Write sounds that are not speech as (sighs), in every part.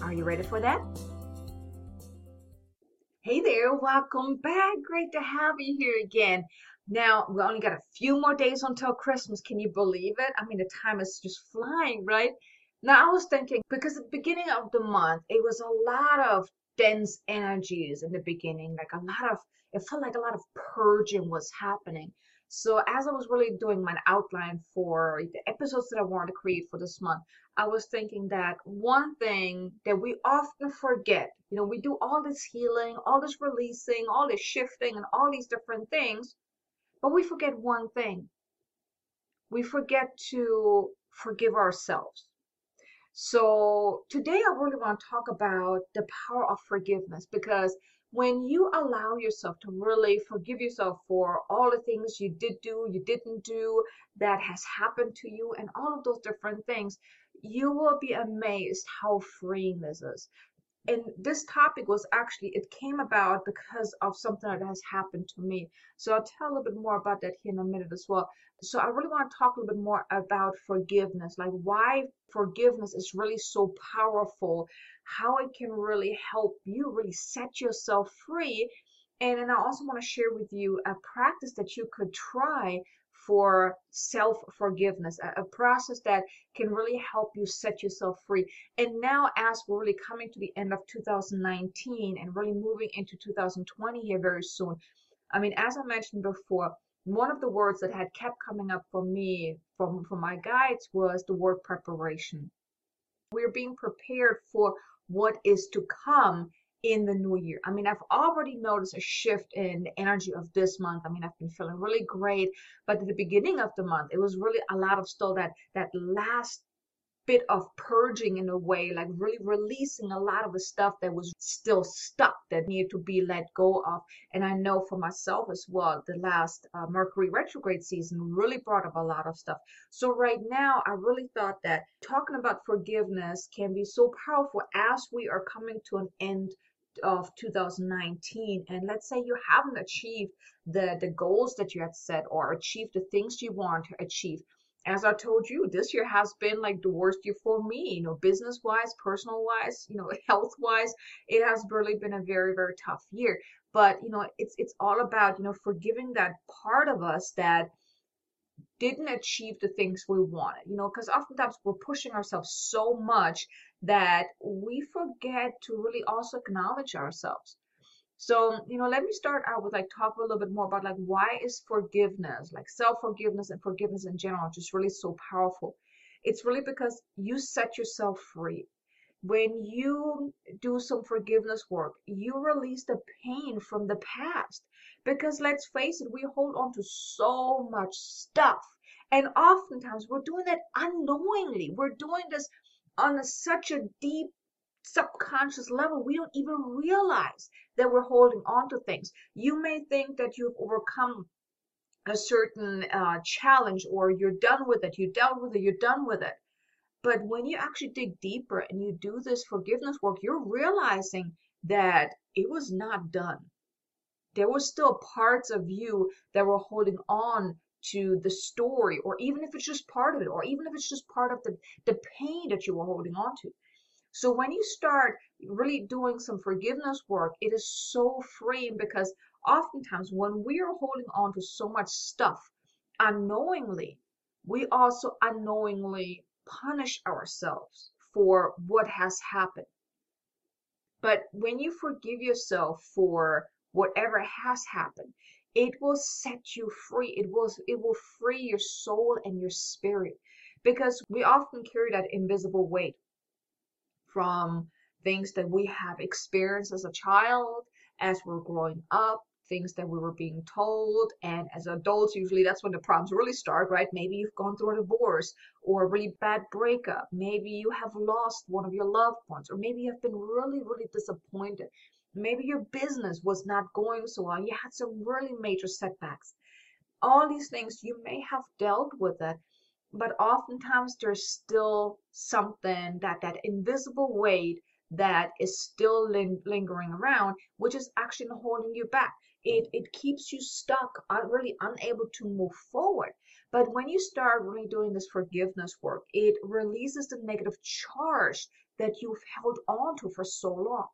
Are you ready for that? Hey there, welcome back. Great to have you here again. Now, we only got a few more days until Christmas. Can you believe it? I mean, the time is just flying, right? Now, I was thinking because at the beginning of the month, it was a lot of dense energies in the beginning, like a lot of, it felt like a lot of purging was happening. So as I was really doing my outline for the episodes that I wanted to create for this month, I was thinking that one thing that we often forget, you know, we do all this healing, all this releasing, all this shifting, and all these different things, but we forget one thing. We forget to forgive ourselves. So today I really want to talk about the power of forgiveness because when you allow yourself to really forgive yourself for all the things you did do, you didn't do, that has happened to you, and all of those different things, you will be amazed how freeing this is. And this topic was actually, it came about because of something that has happened to me. So I'll tell a little bit more about that here in a minute as well. So I really want to talk a little bit more about forgiveness, like why forgiveness is really so powerful how it can really help you really set yourself free. And then I also want to share with you a practice that you could try for self forgiveness, a, a, process that can really help you set yourself free. And now, as we're really coming to the end of 2019 and really moving into 2020 here very soon, I mean, as I mentioned before, one of the words that had kept coming up for me from, from my guides was the word preparation. We're being prepared for what is to come in the new year. I mean, I've already noticed a shift in the energy of this month. I mean, I've been feeling really great, but at the beginning of the month, it was really a lot of still that that last bit of purging in a way, like really releasing a lot of the stuff that was still stuck that needed to be let go of. And I know for myself as well, the last uh, Mercury retrograde season really brought up a lot of stuff. So right now, I really thought that talking about forgiveness can be so powerful as we are coming to an end of 2019 and let's say you haven't achieved the the goals that you had set or achieved the things you want to achieve as I told you, this year has been like the worst year for me, you know, business wise, personal wise, you know, (laughs) health wise. It has really been a very, very tough year. But, you know, it's it's all about, you know, forgiving that part of us that didn't achieve the things we wanted, you know, because oftentimes we're pushing ourselves so much that we forget to really also acknowledge ourselves. So, you know, let me start out with like talk a little bit more about like why is forgiveness, like self-forgiveness and forgiveness in general, just really so powerful. It's really because you set yourself free. When you do some forgiveness work, you release the pain from the past. Because let's face it, we hold on to so much stuff. And oftentimes we're doing that unknowingly. We're doing this on a, such a deep subconscious level, we don't even realize that we're holding on to things. You may think that you've overcome a certain uh, challenge or you're done with it, you dealt with it, you're done with it. But when you actually dig deeper and you do this forgiveness work, you're realizing that it was not done. There were still parts of you that were holding on to the story, or even if it's just part of it, or even if it's just part of the, the pain that you were holding on to. So when you start really doing some forgiveness work, it is so freeing because oftentimes when we are holding on to so much stuff unknowingly, we also unknowingly punish ourselves for what has happened. But when you forgive yourself for whatever has happened, it will set you free. It will it will free your soul and your spirit because we often carry that invisible weight from things that we have experienced as a child, as we're growing up, things that we were being told. And as adults, usually that's when the problems really start, right? Maybe you've gone through a divorce or a really bad breakup. Maybe you have lost one of your loved ones, or maybe you've been really, really disappointed. Maybe your business was not going so well. You had some really major setbacks. All these things, you may have dealt with it, but oftentimes there's still something that that invisible weight that is still ling- lingering around, which is actually holding you back. It, it keeps you stuck, uh, really unable to move forward. But when you start really doing this forgiveness work, it releases the negative charge that you've held on to for so long.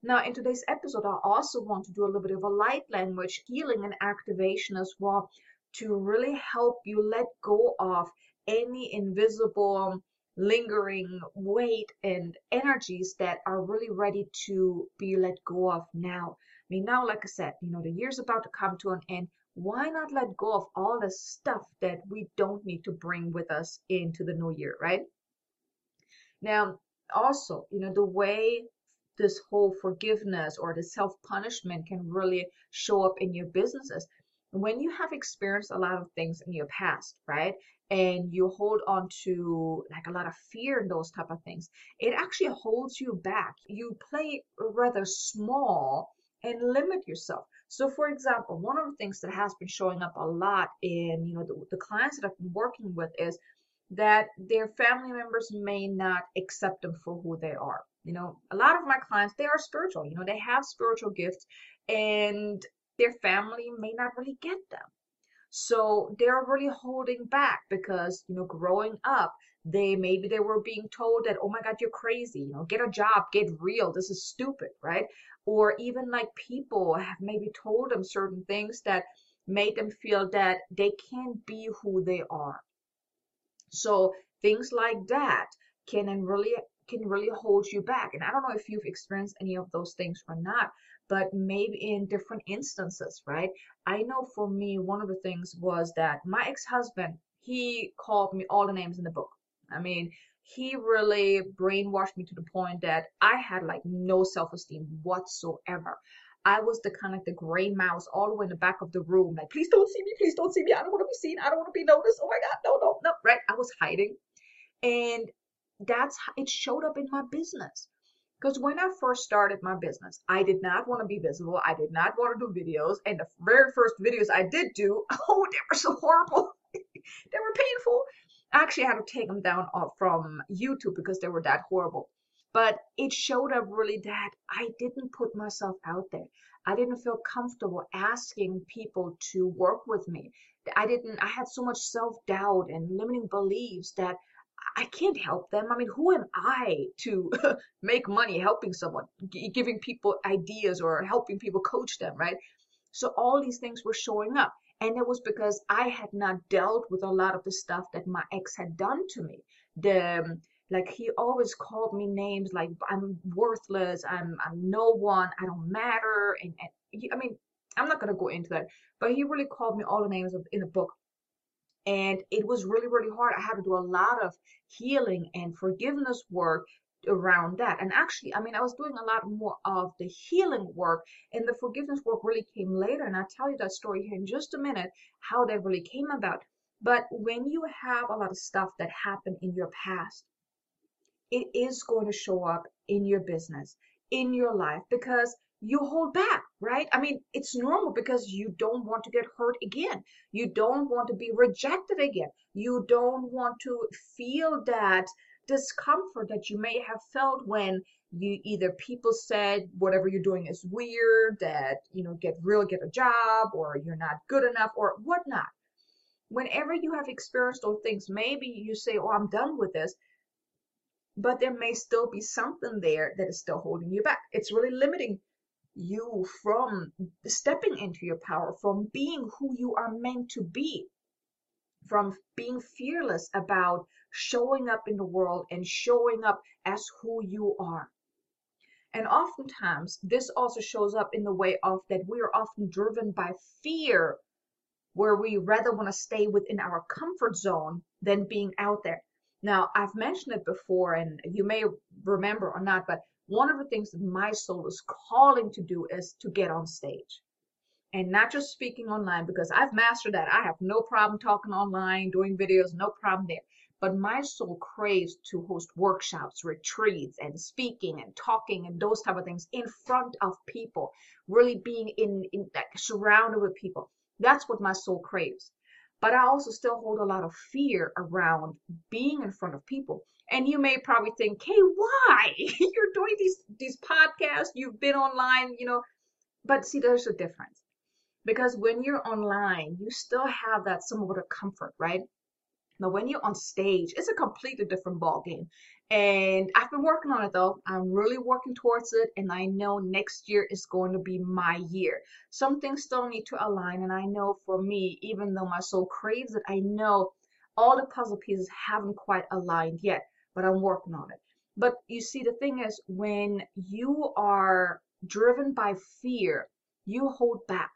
Now, in today's episode, I also want to do a little bit of a light language healing and activation as well to really help you let go of any invisible lingering weight and energies that are really ready to be let go of now. I mean, now, like I said, you know, the year's about to come to an end. Why not let go of all the stuff that we don't need to bring with us into the new year, right? Now, also, you know, the way this whole forgiveness or the self punishment can really show up in your businesses when you have experienced a lot of things in your past, right? And you hold on to like a lot of fear and those type of things, it actually holds you back. You play rather small and limit yourself. So for example, one of the things that has been showing up a lot in, you know, the, the clients that I've been working with is that their family members may not accept them for who they are. You know, a lot of my clients, they are spiritual, you know, they have spiritual gifts and their family may not really get them. So they're really holding back because, you know, growing up, they maybe they were being told that, oh my God, you're crazy, you know, get a job, get real, this is stupid, right? Or even like people have maybe told them certain things that made them feel that they can't be who they are. So things like that can really can really hold you back. And I don't know if you've experienced any of those things or not, but maybe in different instances, right? I know for me, one of the things was that my ex husband, he called me all the names in the book. I mean, he really brainwashed me to the point that I had like no self esteem whatsoever. I was the kind of the gray mouse all the way in the back of the room, like, please don't see me, please don't see me. I don't want to be seen. I don't want to be noticed. Oh my God, no, no, no, right? I was hiding. And that's how it showed up in my business. Because when I first started my business, I did not want to be visible. I did not want to do videos. And the very first videos I did do, (laughs) oh, they were so horrible. (laughs) they were painful. I actually had to take them down from YouTube because they were that horrible. But it showed up really that I didn't put myself out there. I didn't feel comfortable asking people to work with me. I didn't, I had so much self doubt and limiting beliefs that I can't help them. I mean, who am I to (laughs) make money helping someone, giving people ideas or helping people coach them, right? So all these things were showing up. And it was because I had not dealt with a lot of the stuff that my ex had done to me. The like he always called me names like I'm worthless, I'm I'm no one, I don't matter, and, and he, I mean I'm not gonna go into that, but he really called me all the names of, in the book and it was really, really hard. I had to do a lot of healing and forgiveness work around that. And actually, I mean, I was doing a lot more of the healing work, and the forgiveness work really came later. And I'll tell you that story here in just a minute, how that really came about. But when you have a lot of stuff that happened in your past, it is going to show up in your business, in your life, because you hold back, right? I mean, it's normal because you don't want to get hurt again. You don't want to be rejected again. You don't want to feel that discomfort that you may have felt when you either people said whatever you're doing is weird, that, you know, get real, get a job, or you're not good enough, or whatnot. Whenever you have experienced those things, maybe you say, Oh, I'm done with this but there may still be something there that is still holding you back. It's really limiting you from stepping into your power, from being who you are meant to be, from being fearless about showing up in the world and showing up as who you are. And oftentimes, this also shows up in the way of that we are often driven by fear, where we rather want to stay within our comfort zone than being out there. Now, I've mentioned it before, and you may remember or not, but one of the things that my soul is calling to do is to get on stage and not just speaking online because I've mastered that. I have no problem talking online, doing videos, no problem there. But my soul craves to host workshops, retreats, and speaking and talking and those type of things in front of people, really being in, in like surrounded with people. That's what my soul craves. But I also still hold a lot of fear around being in front of people. And you may probably think, "Hey, why? (laughs) You're doing these these podcasts, you've been online, you know." But see, there's a difference because when you're online, you still have that somewhat of comfort, right? Now, when you're on stage, it's a completely different ball game. And I've been working on it though. I'm really working towards it, and I know next year is going to be my year. Some things still need to align, and I know for me, even though my soul craves it, I know all the puzzle pieces haven't quite aligned yet, but I'm working on it. But you see, the thing is, when you are driven by fear, you hold back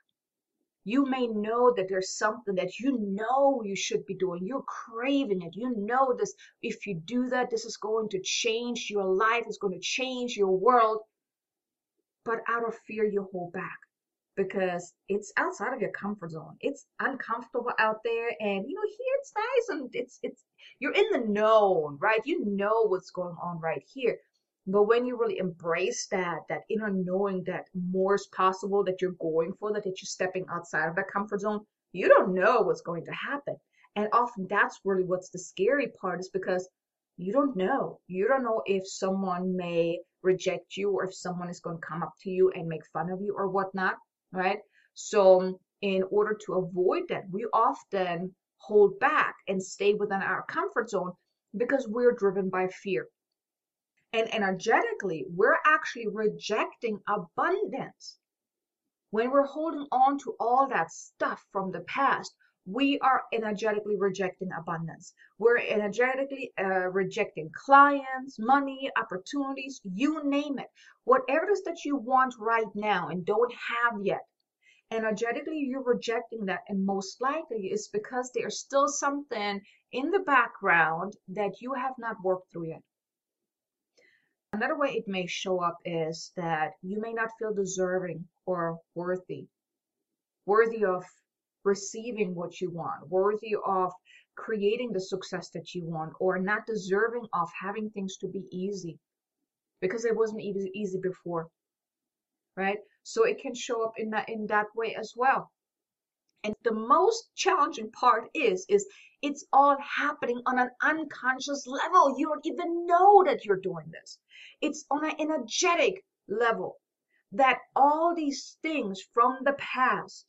you may know that there's something that you know you should be doing. You're craving it. You know this. If you do that, this is going to change your life, it's going to change your world. But out of fear, you hold back because it's outside of your comfort zone. It's uncomfortable out there, and you know here it's nice and it's it's you're in the known, right? You know what's going on right here. But when you really embrace that, that inner knowing that more is possible, that you're going for that, that you're stepping outside of that comfort zone, you don't know what's going to happen. And often that's really what's the scary part is because you don't know. You don't know if someone may reject you or if someone is going to come up to you and make fun of you or whatnot, right? So, um, in order to avoid that, we often hold back and stay within our comfort zone because we're driven by fear. And energetically, we're actually rejecting abundance. When we're holding on to all that stuff from the past, we are energetically rejecting abundance. We're energetically uh, rejecting clients, money, opportunities, you name it. Whatever it is that you want right now and don't have yet, energetically you're rejecting that. And most likely it's because there's still something in the background that you have not worked through yet. Another way it may show up is that you may not feel deserving or worthy, worthy of receiving what you want, worthy of creating the success that you want, or not deserving of having things to be easy because it wasn't easy, easy before, right? So it can show up in that in that way as well. And the most challenging part is is it's all happening on an unconscious level. You don't even know that you're doing this. It's on an energetic level that all these things from the past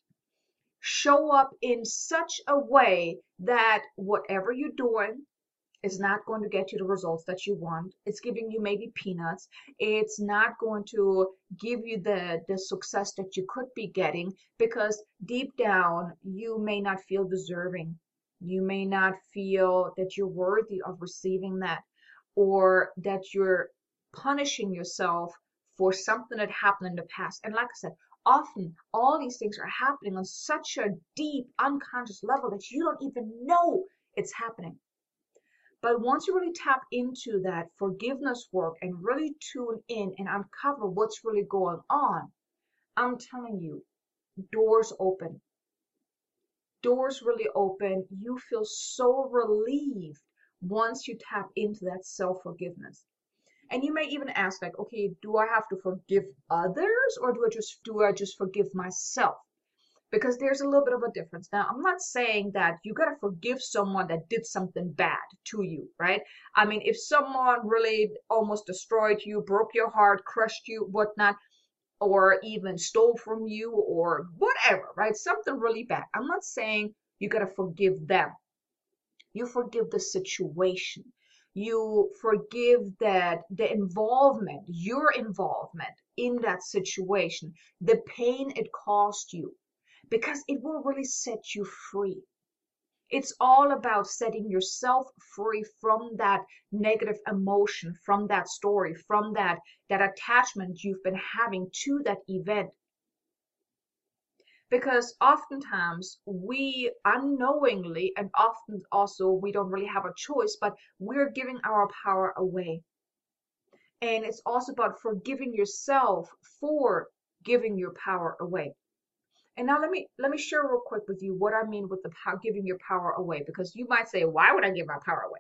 show up in such a way that whatever you're doing is not going to get you the results that you want. It's giving you maybe peanuts. It's not going to give you the, the success that you could be getting because deep down you may not feel deserving you may not feel that you're worthy of receiving that or that you're punishing yourself for something that happened in the past. And like I said, often all these things are happening on such a deep unconscious level that you don't even know it's happening. But once you really tap into that forgiveness work and really tune in and uncover what's really going on, I'm telling you, doors open doors really open. You feel so relieved once you tap into that self forgiveness. And you may even ask, like, okay, do I have to forgive others or do I just do I just forgive myself? Because there's a little bit of a difference. Now, I'm not saying that you gotta forgive someone that did something bad to you, right? I mean, if someone really almost destroyed you, broke your heart, crushed you, whatnot, or even stole from you or whatever, right? Something really bad. I'm not saying you got to forgive them. You forgive the situation. You forgive that the involvement, your involvement in that situation, the pain it caused you, because it will really set you free. It's all about setting yourself free from that negative emotion, from that story, from that, that attachment you've been having to that event. Because oftentimes we unknowingly, and often also we don't really have a choice, but we're giving our power away. And it's also about forgiving yourself for giving your power away. And now let me let me share real quick with you what I mean with the power, giving your power away because you might say, why would I give my power away?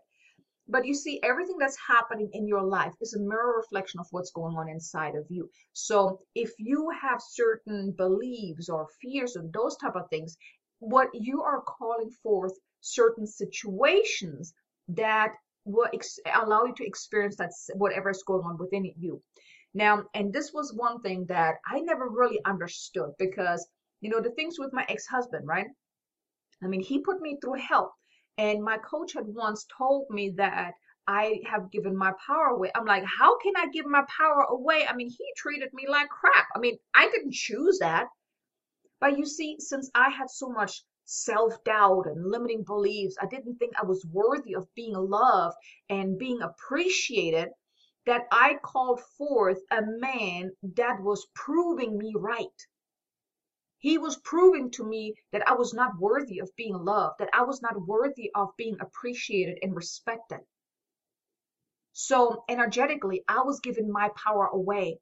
But you see, everything that's happening in your life is a mirror reflection of what's going on inside of you. So if you have certain beliefs or fears or those type of things, what you are calling forth certain situations that will ex- allow you to experience that whatever is going on within you. Now, and this was one thing that I never really understood because you know, the things with my ex-husband, right? I mean, he put me through hell. And my coach had once told me that I have given my power away. I'm like, how can I give my power away? I mean, he treated me like crap. I mean, I didn't choose that. But you see, since I had so much self doubt and limiting beliefs, I didn't think I was worthy of being loved and being appreciated, that I called forth a man that was proving me right. He was proving to me that I was not worthy of being loved, that I was not worthy of being appreciated and respected. So energetically, I was giving my power away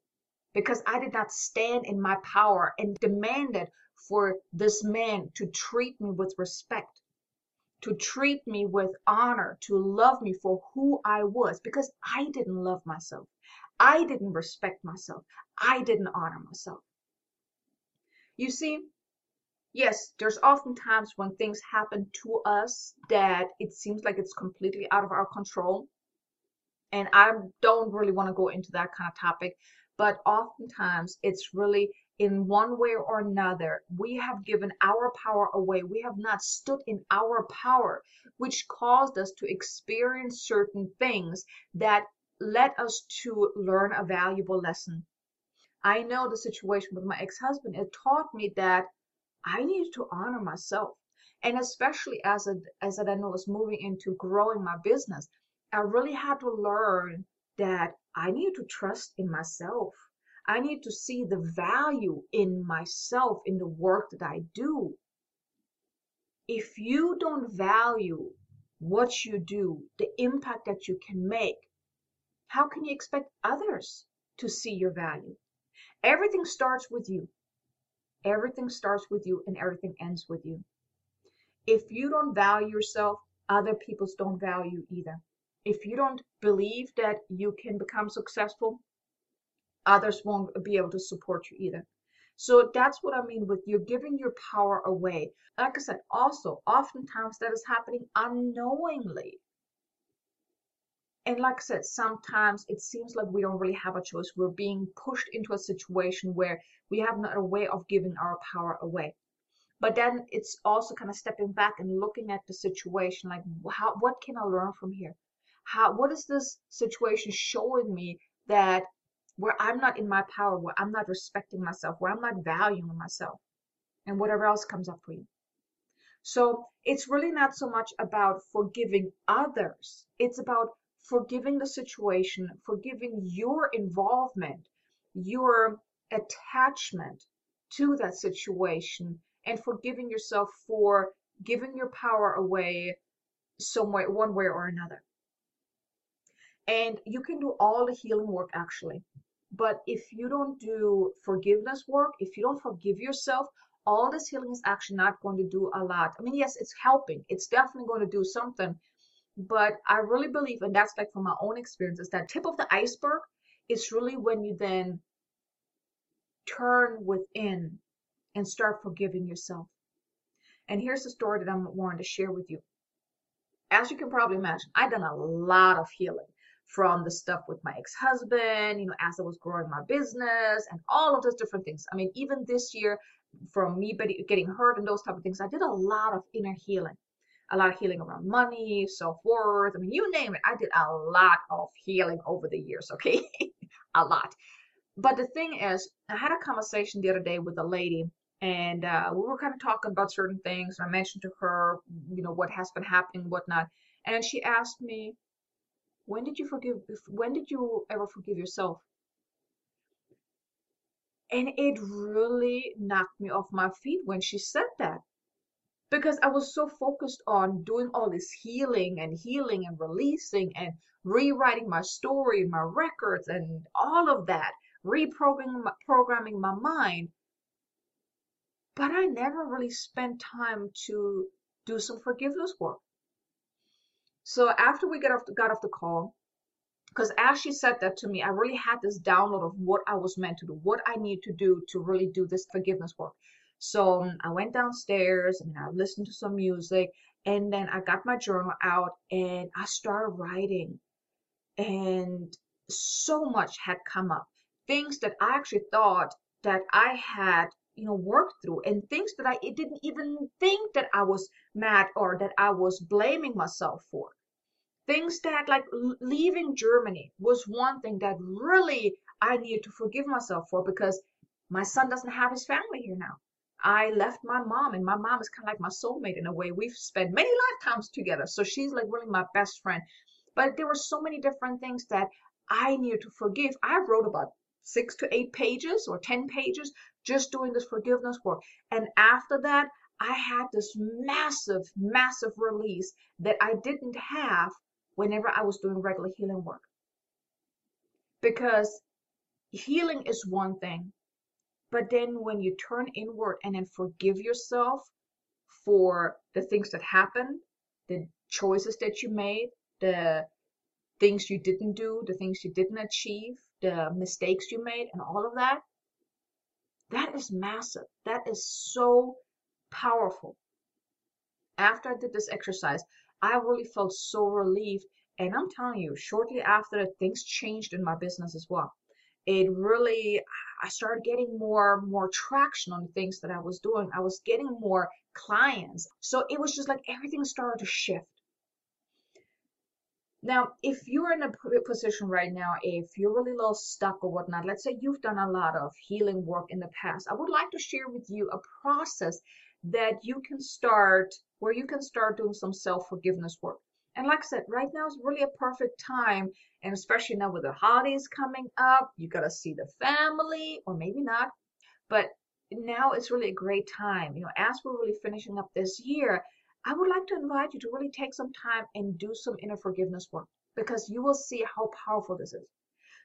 because I did not stand in my power and demanded for this man to treat me with respect, to treat me with honor, to love me for who I was because I didn't love myself. I didn't respect myself. I didn't honor myself. You see, yes, there's often times when things happen to us that it seems like it's completely out of our control. And I don't really want to go into that kind of topic, but oftentimes it's really in one way or another, we have given our power away. We have not stood in our power, which caused us to experience certain things that led us to learn a valuable lesson. I know the situation with my ex-husband, it taught me that I needed to honor myself. And especially as a, as I know was moving into growing my business, I really had to learn that I needed to trust in myself. I need to see the value in myself, in the work that I do. If you don't value what you do, the impact that you can make, how can you expect others to see your value? Everything starts with you. Everything starts with you and everything ends with you. If you don't value yourself, other people don't value you either. If you don't believe that you can become successful, others won't be able to support you either. So that's what I mean with you're giving your power away. Like I said, also, oftentimes that is happening unknowingly and like I said, sometimes it seems like we don't really have a choice. We're being pushed into a situation where we have not a way of giving our power away. But then it's also kind of stepping back and looking at the situation like, how, what can I learn from here? How, what is this situation showing me that where I'm not in my power, where I'm not respecting myself, where I'm not valuing myself, and whatever else comes up for you. So it's really not so much about forgiving others. It's about forgiving the situation, forgiving your involvement, your attachment to that situation, and forgiving yourself for giving your power away some way, one way or another. And you can do all the healing work actually. But if you don't do forgiveness work, if you don't forgive yourself, all this healing is actually not going to do a lot. I mean, yes, it's helping. It's definitely going to do something, but I really believe, and that's like from my own experiences, that tip of the iceberg is really when you then turn within and start forgiving yourself. And here's the story that I'm wanting to share with you. As you can probably imagine, I've done a lot of healing from the stuff with my ex-husband, you know, as I was growing my business and all of those different things. I mean, even this year, from me getting hurt and those type of things, I did a lot of inner healing a lot of healing around money, self worth. I mean, you name it. I did a lot of healing over the years, (laughs) okay? a lot. But the thing is, I had a conversation the other day with a lady, and uh, we were kind of talking about certain things. And I mentioned to her, you know, what has been happening, whatnot, and she asked me, "When did you forgive? When did you ever forgive yourself?" And it really knocked me off my feet when she said that because I was so focused on doing all this healing and healing and releasing and rewriting my story my records and all of that, reprogramming programming my mind but I never really spent time to do some forgiveness work. So after we got off the, got off the call, because as she said that to me, I really had this download of what I was meant to do, what I need to do to really do this forgiveness work. So I went downstairs and I listened to some music, and then I got my journal out and I started writing. And so much had come up, things that I actually thought that I had you know worked through and things that I didn't even think that I was mad or that I was blaming myself for. Things that like leaving Germany was one thing that really I needed to forgive myself for because my son doesn't have his family here now. I left my mom, and my mom is kind of like my soulmate in a way. We've spent many lifetimes together, so she's like really my best friend. But there were so many different things that I needed to forgive. I wrote about six to eight pages or 10 pages just doing this forgiveness work. And after that, I had this massive, massive release that I didn't have whenever I was doing regular healing work. Because healing is one thing, but then when you turn inward and then forgive yourself for the things that happened, the choices that you made, the things you didn't do, the things you didn't achieve, the mistakes you made, and all of that, that is massive. That is so powerful. After I did this exercise, I really felt so relieved. And I'm telling you, shortly after that, things changed in my business as well. It really, I started getting more, more traction on the things that I was doing. I was getting more clients. So it was just like everything started to shift. Now, if you're in a position right now, if you're really a little stuck or whatnot, let's say you've done a lot of healing work in the past, I would like to share with you a process that you can start where you can start doing some self forgiveness work. And like I said, right now is really a perfect time, and especially now with the holidays coming up, you got to see the family, or maybe not, but now it's really a great time. You know, as we're really finishing up this year, I would like to invite you to really take some time and do some inner forgiveness work because you will see how powerful this is.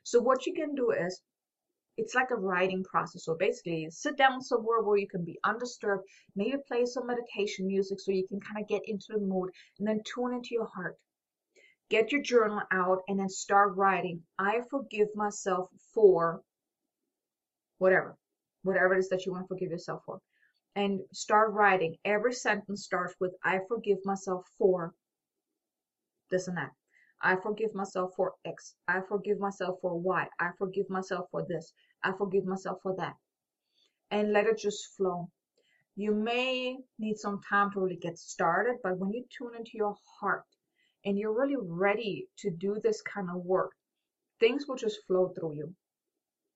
So, what you can do is it's like a writing process. So, basically, sit down somewhere where you can be undisturbed, maybe play some meditation music so you can kind of get into the mood and then tune into your heart. Get your journal out and then start writing. I forgive myself for whatever, whatever it is that you want to forgive yourself for and start writing. Every sentence starts with I forgive myself for this and that. I forgive myself for X. I forgive myself for Y. I forgive myself for this. I forgive myself for that. And let it just flow. You may need some time to really get started, but when you tune into your heart and you're really ready to do this kind of work, things will just flow through you.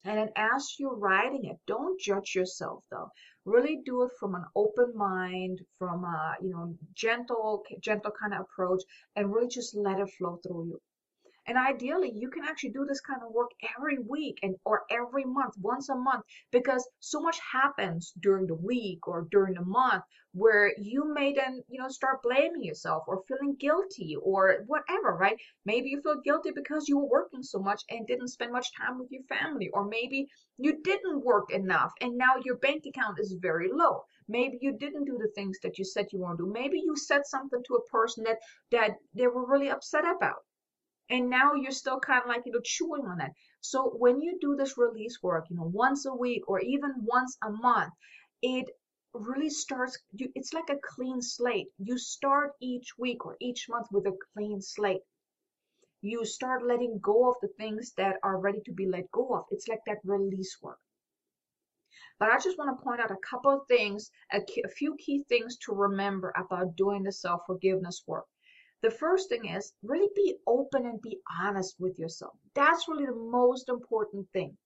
And as you're writing it, don't judge yourself though. Really do it from an open mind, from a you know gentle, gentle kind of approach, and really just let it flow through you. And ideally, you can actually do this kind of work every week and or every month, once a month, because so much happens during the week or during the month where you may then, you know, start blaming yourself or feeling guilty or whatever, right? Maybe you feel guilty because you were working so much and didn't spend much time with your family, or maybe you didn't work enough and now your bank account is very low. Maybe you didn't do the things that you said you want to do. Maybe you said something to a person that that they were really upset about and now you're still kind of like you know chewing on that. So when you do this release work you know once a week or even once a month it really starts you, it's like a clean slate. You start each week or each month with a clean slate. You start letting go of the things that are ready to be let go of. It's like that release work. But I just want to point out a couple of things, a, a few key things to remember about doing the self forgiveness work the first thing is really be open and be honest with yourself. That's really the most important thing.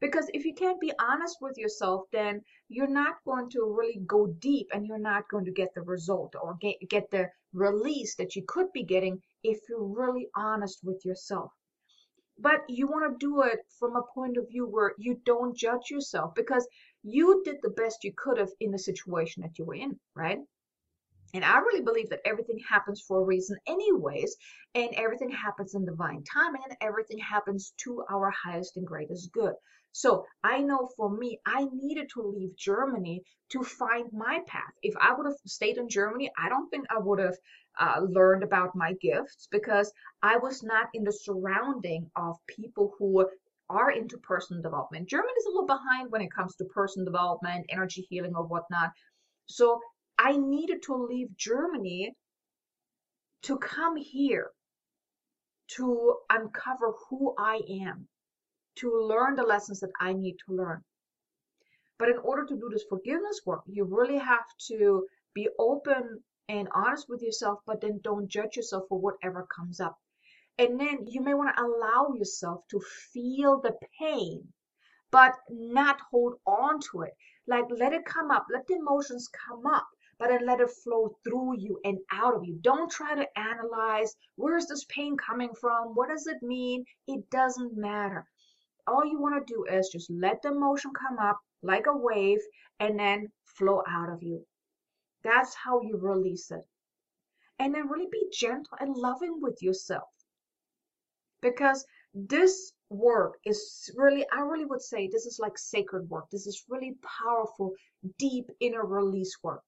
Because if you can't be honest with yourself, then you're not going to really go deep and you're not going to get the result or get, get the release that you could be getting if you're really honest with yourself. But you want to do it from a point of view where you don't judge yourself because you did the best you could have in the situation that you were in, right? And I really believe that everything happens for a reason, anyways, and everything happens in divine timing, and everything happens to our highest and greatest good. So I know for me, I needed to leave Germany to find my path. If I would have stayed in Germany, I don't think I would have uh, learned about my gifts because I was not in the surrounding of people who are into personal development. Germany is a little behind when it comes to personal development, energy healing, or whatnot. So I needed to leave Germany to come here to uncover who I am to learn the lessons that I need to learn. But in order to do this forgiveness work, you really have to be open and honest with yourself, but then don't judge yourself for whatever comes up. And then you may want to allow yourself to feel the pain, but not hold on to it. Like let it come up, let the emotions come up, but then let it flow through you and out of you. Don't try to analyze where's this pain coming from? What does it mean? It doesn't matter all you want to do is just let the emotion come up like a wave and then flow out of you. That's how you release it. And then really be gentle and loving with yourself. Because this work is really, I really would say this is like sacred work. This is really powerful, deep inner release work.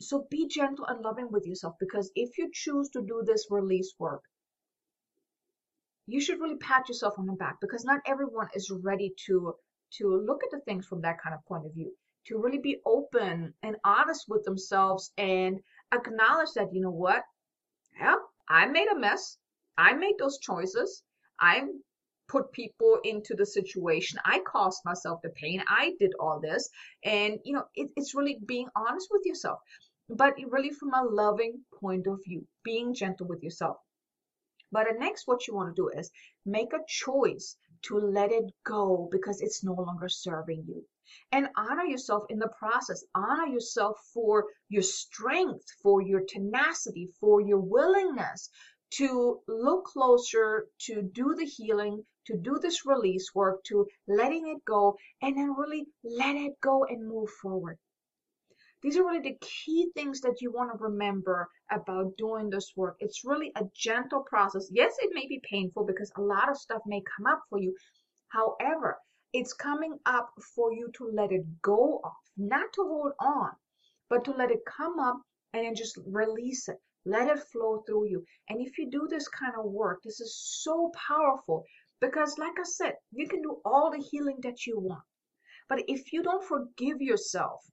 So be gentle and loving with yourself because if you choose to do this release work, you should really pat yourself on the back because not everyone is ready to to look at the things from that kind of point of view. To really be open and honest with themselves and acknowledge that you know what? Yeah i made a mess. I made those choices. I put people into the situation. I caused myself the pain. I did all this. And you know it, it's really being honest with yourself but really from a loving point of view being gentle with yourself but the next, what you want to do is make a choice to let it go because it's no longer serving you. And honor yourself in the process. Honor yourself for your strength, for your tenacity, for your willingness to look closer, to do the healing, to do this release work, to letting it go, and then really let it go and move forward. These are really the key things that you want to remember about doing this work. It's really a gentle process. Yes, it may be painful because a lot of stuff may come up for you. However, it's coming up for you to let it go off, not to hold on, but to let it come up and then just release it. Let it flow through you. And if you do this kind of work, this is so powerful because, like I said, you can do all the healing that you want. But if you don't forgive yourself,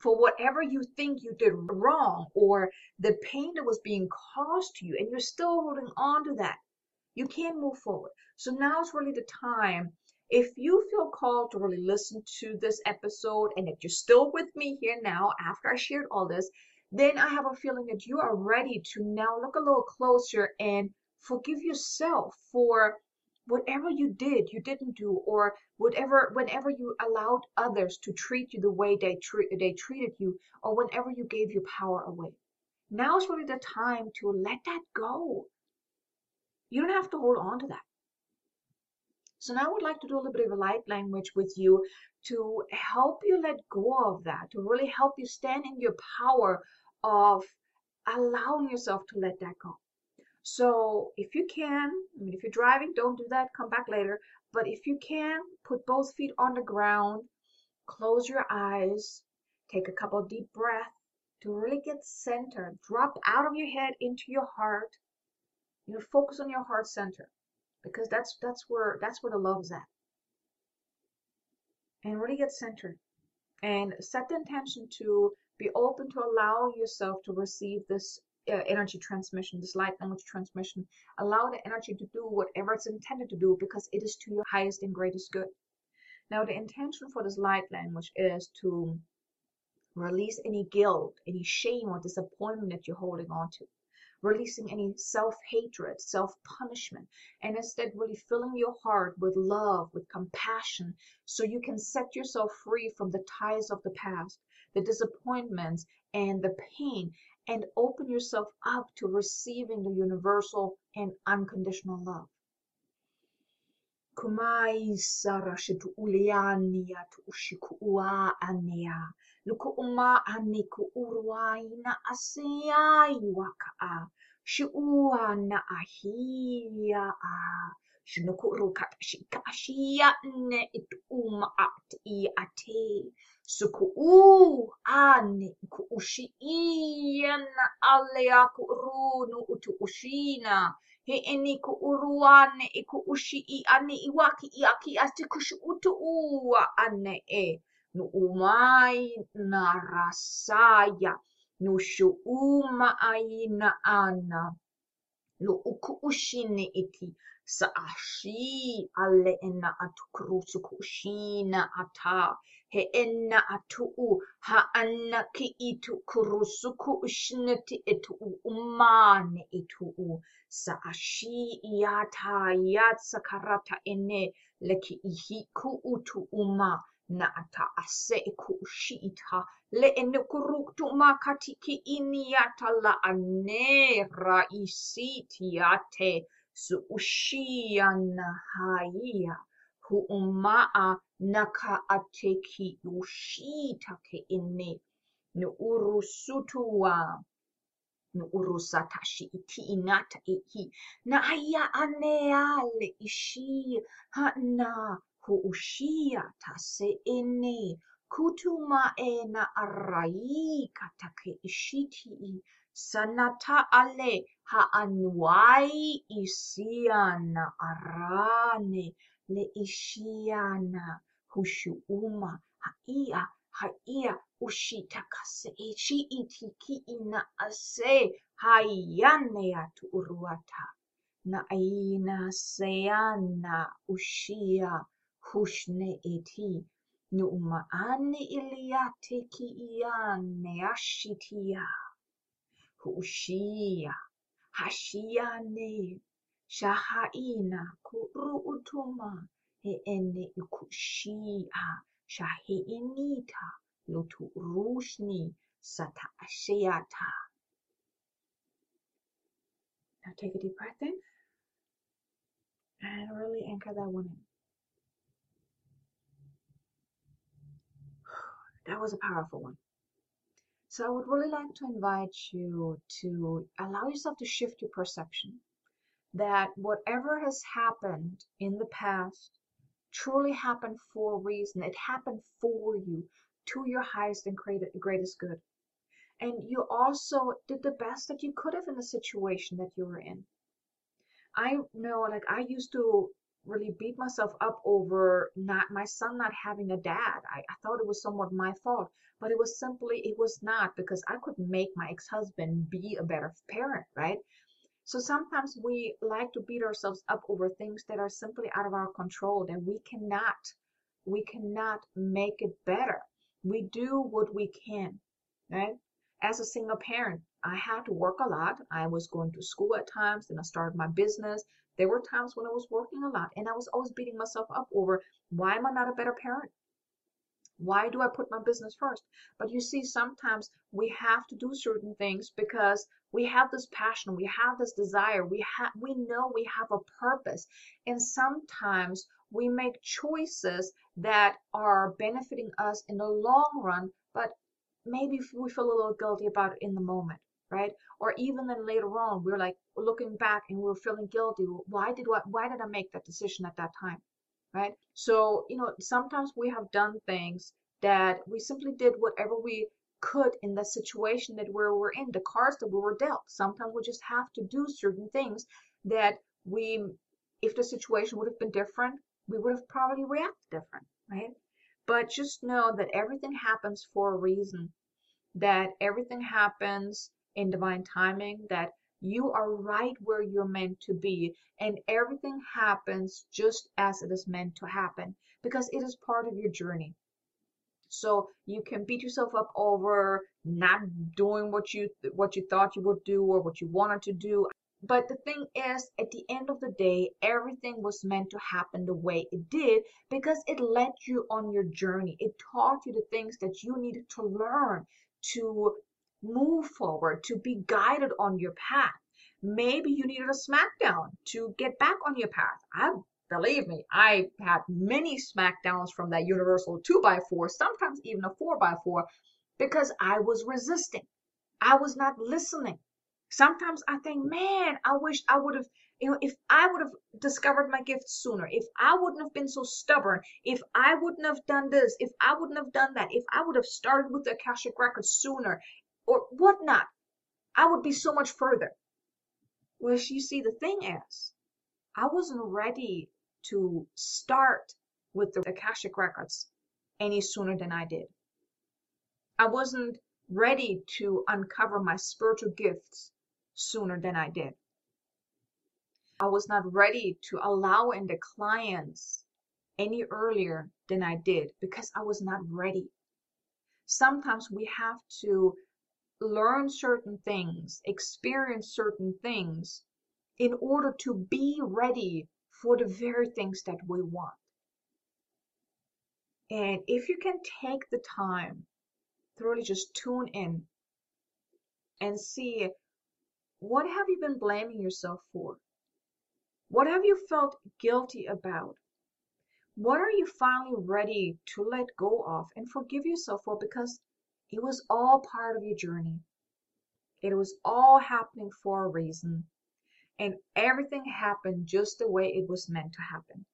for whatever you think you did wrong or the pain that was being caused to you and you're still holding on to that. You can't move forward. So now is really the time. If you feel called to really listen to this episode and if you're still with me here now after i shared all this then i have a feeling that you are ready to now look a little closer and forgive yourself for whatever you did you didn't do or whatever whenever you allowed others to treat you the way they treat they treated you or whenever you gave your power away. Now is really the time to let that go. You don't have to hold on to that. So now i would like to do a little bit of a light language with you to help you let go of that to really help you stand in your power of allowing yourself to let that go so if you can, I mean, if you're driving, don't do that, come back later. But if you can, put both feet on the ground, close your eyes, take a couple deep breaths to really get centered. Drop out of your head into your heart. You know, focus on your heart center because that's that's where that's where the love is at. And really get centered and set the intention to be open to allow yourself to receive this uh, energy transmission, this light language transmission. Allow the energy to do whatever it's intended to do because it is to your highest and greatest good. Now, the intention for this light language is to release any guilt, any shame, or disappointment that you're holding on to. releasing any self-hatred, self-punishment, and instead really filling your heart with love, with compassion, so you can set yourself free from the ties of the past, the disappointments, and the pain, and open yourself up to receiving the universal and unconditional love. Kumai sarashitu uliania tu ushiku ua anea. Luku uma aniku uruai na aseai waka Shi ua na ahia a. Shinuku rukat shikashia ne itu uma at i ate. Suku u ane ku ushi iana ale aku runu utu ushina he eni ku uruane i ku ushi i ane i waki i aki ati kushu utu ua ane e. No umai na rasaya no shu uma ai na ana no uku ushine iti sa'ashi alle enna atu krusu kushina ata he enna atu ha anna ki itu krusu kushnati etu umane itu e sa'ashi yata yatsa karata ene leki ihi ku utu uma. Na ata ase kushita le ene kuruktu makati ki iniata la ane raisitiate Su'ushiyanahaya hu'uma'a naka'ateki ushitake inne nu'urusutua nu'urusatashi iti inata iki na'aya aneale ishi ha'na hu'ushia tase ene kutuma ena arraikatake ishiti sanata ale haaniwahi isiana arane leishiana hushuuma haia haia ushitakasechi e itikiina ase hayaneatu uruata. Nainaseana ushia hushne eti nuumaani iliatekiianeashitia huushia hashiane shahaina kuruutuma he ene ikushia shahiinita lutu rushni sata ashiata now take a deep breath in and really anchor that one in. (sighs) That was a powerful one So I would really like to invite you to allow yourself to shift your perception that whatever has happened in the past truly happened for a reason. It happened for you to your highest and greatest good. And you also did the best that you could have in the situation that you were in. I know, like, I used to really beat myself up over not my son not having a dad. I, I thought it was somewhat my fault, but it was simply it was not because I couldn't make my ex-husband be a better parent, right? So sometimes we like to beat ourselves up over things that are simply out of our control that we cannot we cannot make it better. We do what we can, right? As a single parent, I had to work a lot. I was going to school at times, then I started my business. There were times when I was working a lot and I was always beating myself up over why am I not a better parent? Why do I put my business first? But you see, sometimes we have to do certain things because we have this passion, we have this desire, we have we know we have a purpose. And sometimes we make choices that are benefiting us in the long run, but maybe we feel a little guilty about it in the moment right? Or even then later on, we're like looking back and we're feeling guilty. Why did what? Why did I make that decision at that time, right? So you know, sometimes we have done things that we simply did whatever we could in the situation that where we're in, the cards that we were dealt. Sometimes we just have to do certain things that we, if the situation would have been different, we would have probably reacted different, right? But just know that everything happens for a reason. That everything happens in divine timing that you are right where you're meant to be and everything happens just as it is meant to happen because it is part of your journey so you can beat yourself up over not doing what you what you thought you would do or what you wanted to do. But the thing is, at the end of the day, everything was meant to happen the way it did because it led you on your journey. It taught you the things that you needed to learn to move forward, to be guided on your path. Maybe you needed a smackdown to get back on your path. I believe me, I had many smackdowns from that universal 2x4, sometimes even a 4x4, because I was resisting. I was not listening. Sometimes I think, man, I wish I would have, you know, if I would have discovered my gift sooner, if I wouldn't have been so stubborn, if I wouldn't have done this, if I wouldn't have done that, if I would have started with the Akashic Records sooner, or whatnot, I would be so much further. Well, you see, the thing is, I wasn't ready to start with the Akashic Records any sooner than I did. I wasn't ready to uncover my spiritual gifts sooner than I did. I was not ready to allow in the clients any earlier than I did because I was not ready. Sometimes we have to learn certain things, experience certain things in order to be ready for the very things that we want. And if you can take the time to really just tune in and see what have you been blaming yourself for? What have you felt guilty about? What are you finally ready to let go of and forgive yourself for because it was all part of your journey? It was all happening for a reason. And everything happened just the way it was meant to happen.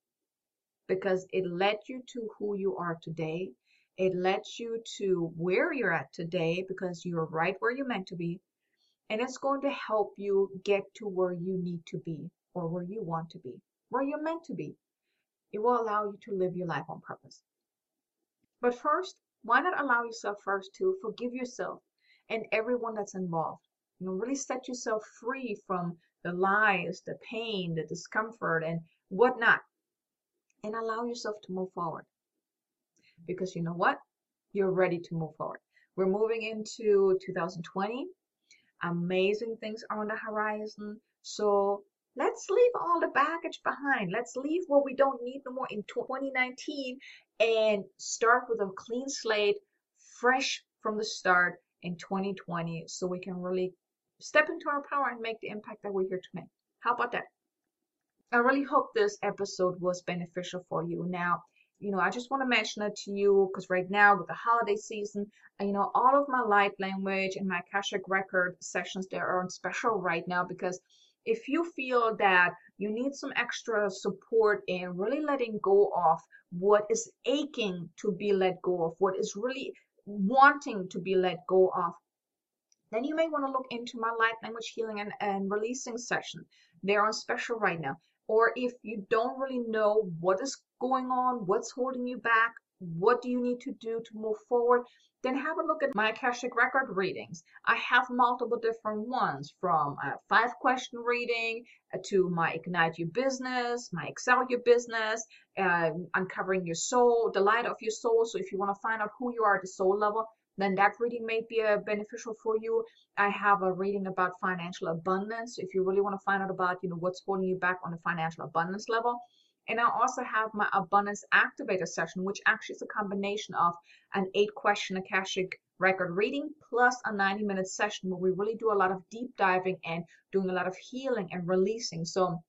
Because it led you to who you are today. It led you to where you're at today because you're right where you're meant to be and it's going to help you get to where you need to be or where you want to be, where you're meant to be. It will allow you to live your life on purpose. But first, why not allow yourself first to forgive yourself and everyone that's involved? You know, really set yourself free from the lies, the pain, the discomfort, and whatnot, and allow yourself to move forward. Because you know what? You're ready to move forward. We're moving into 2020 amazing things are on the horizon. So let's leave all the baggage behind. Let's leave what we don't need no more in 2019 and start with a clean slate, fresh from the start in 2020 so we can really step into our power and make the impact that we're here to make. How about that? I really hope this episode was beneficial for you. Now, you know, I just want to mention it to you because right now with the holiday season, you know, all of my light language and my Akashic record sessions, they are on special right now because if you feel that you need some extra support in really letting go of what is aching to be let go of, what is really wanting to be let go of, then you may want to look into my light language healing and, and releasing session. They're on special right now or if you don't really know what is going on, what's holding you back, what do you need to do to move forward, then have a look at my Akashic record readings. I have multiple different ones from a five question reading uh, to my Ignite Your Business, my Excel Your Business, uh, uncovering your soul, the light of your soul. So if you want to find out who you are at the soul level, then that reading may be uh, beneficial for you. I have a reading about financial abundance. If you really want to find out about, you know, what's holding you back on the financial abundance level. And I also have my abundance activator session, which actually is a combination of an eight question Akashic record reading plus a 90 minute session where we really do a lot of deep diving and doing a lot of healing and releasing. So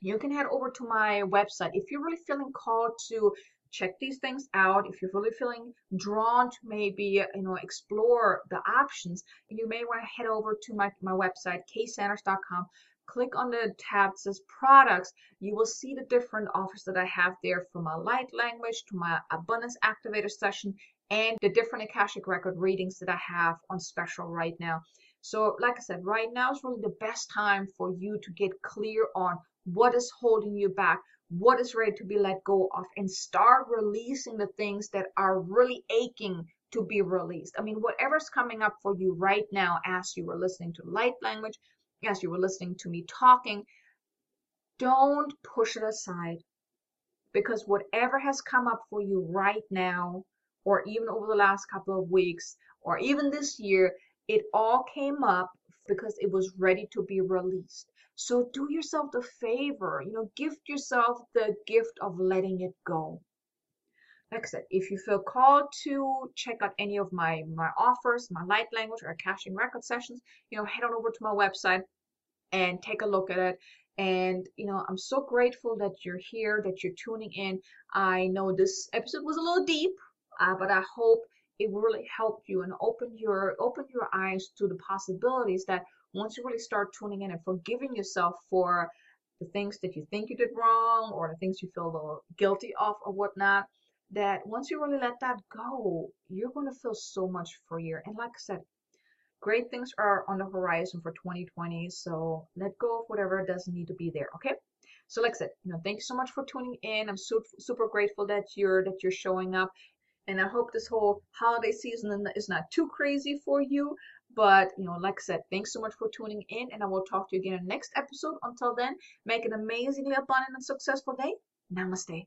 you can head over to my website if you're really feeling called to check these things out. If you're really feeling drawn to maybe, you know, explore the options, you may want to head over to my, my website, ksanders.com. Click on the tab that says products. You will see the different offers that I have there from my light language to my abundance activator session and the different Akashic record readings that I have on special right now. So, like I said, right now is really the best time for you to get clear on what is holding you back, what is ready to be let go of and start releasing the things that are really aching to be released. I mean, whatever's coming up for you right now as you are listening to light language, as you were listening to me talking, don't push it aside because whatever has come up for you right now, or even over the last couple of weeks, or even this year, it all came up because it was ready to be released. So do yourself the favor, you know, gift yourself the gift of letting it go. Like I said, if you feel called to check out any of my, my offers, my light language or Akashic record sessions, you know, head on over to my website and take a look at it. And, you know, I'm so grateful that you're here, that you're tuning in. I know this episode was a little deep, uh, but I hope it really helped you and opened your open your eyes to the possibilities that once you really start tuning in and forgiving yourself for the things that you think you did wrong or the things you feel a little guilty of or whatnot, that once you really let that go, you're going to feel so much freer. And like I said, great things are on the horizon for 2020. So let go of whatever doesn't need to be there. Okay. So like I said, you know, thank you so much for tuning in. I'm super, super grateful that you're that you're showing up. And I hope this whole holiday season is not too crazy for you. But, you know, like I said, thanks so much for tuning in. And I will talk to you again in the next episode. Until then, make an amazingly abundant and successful day. Namaste.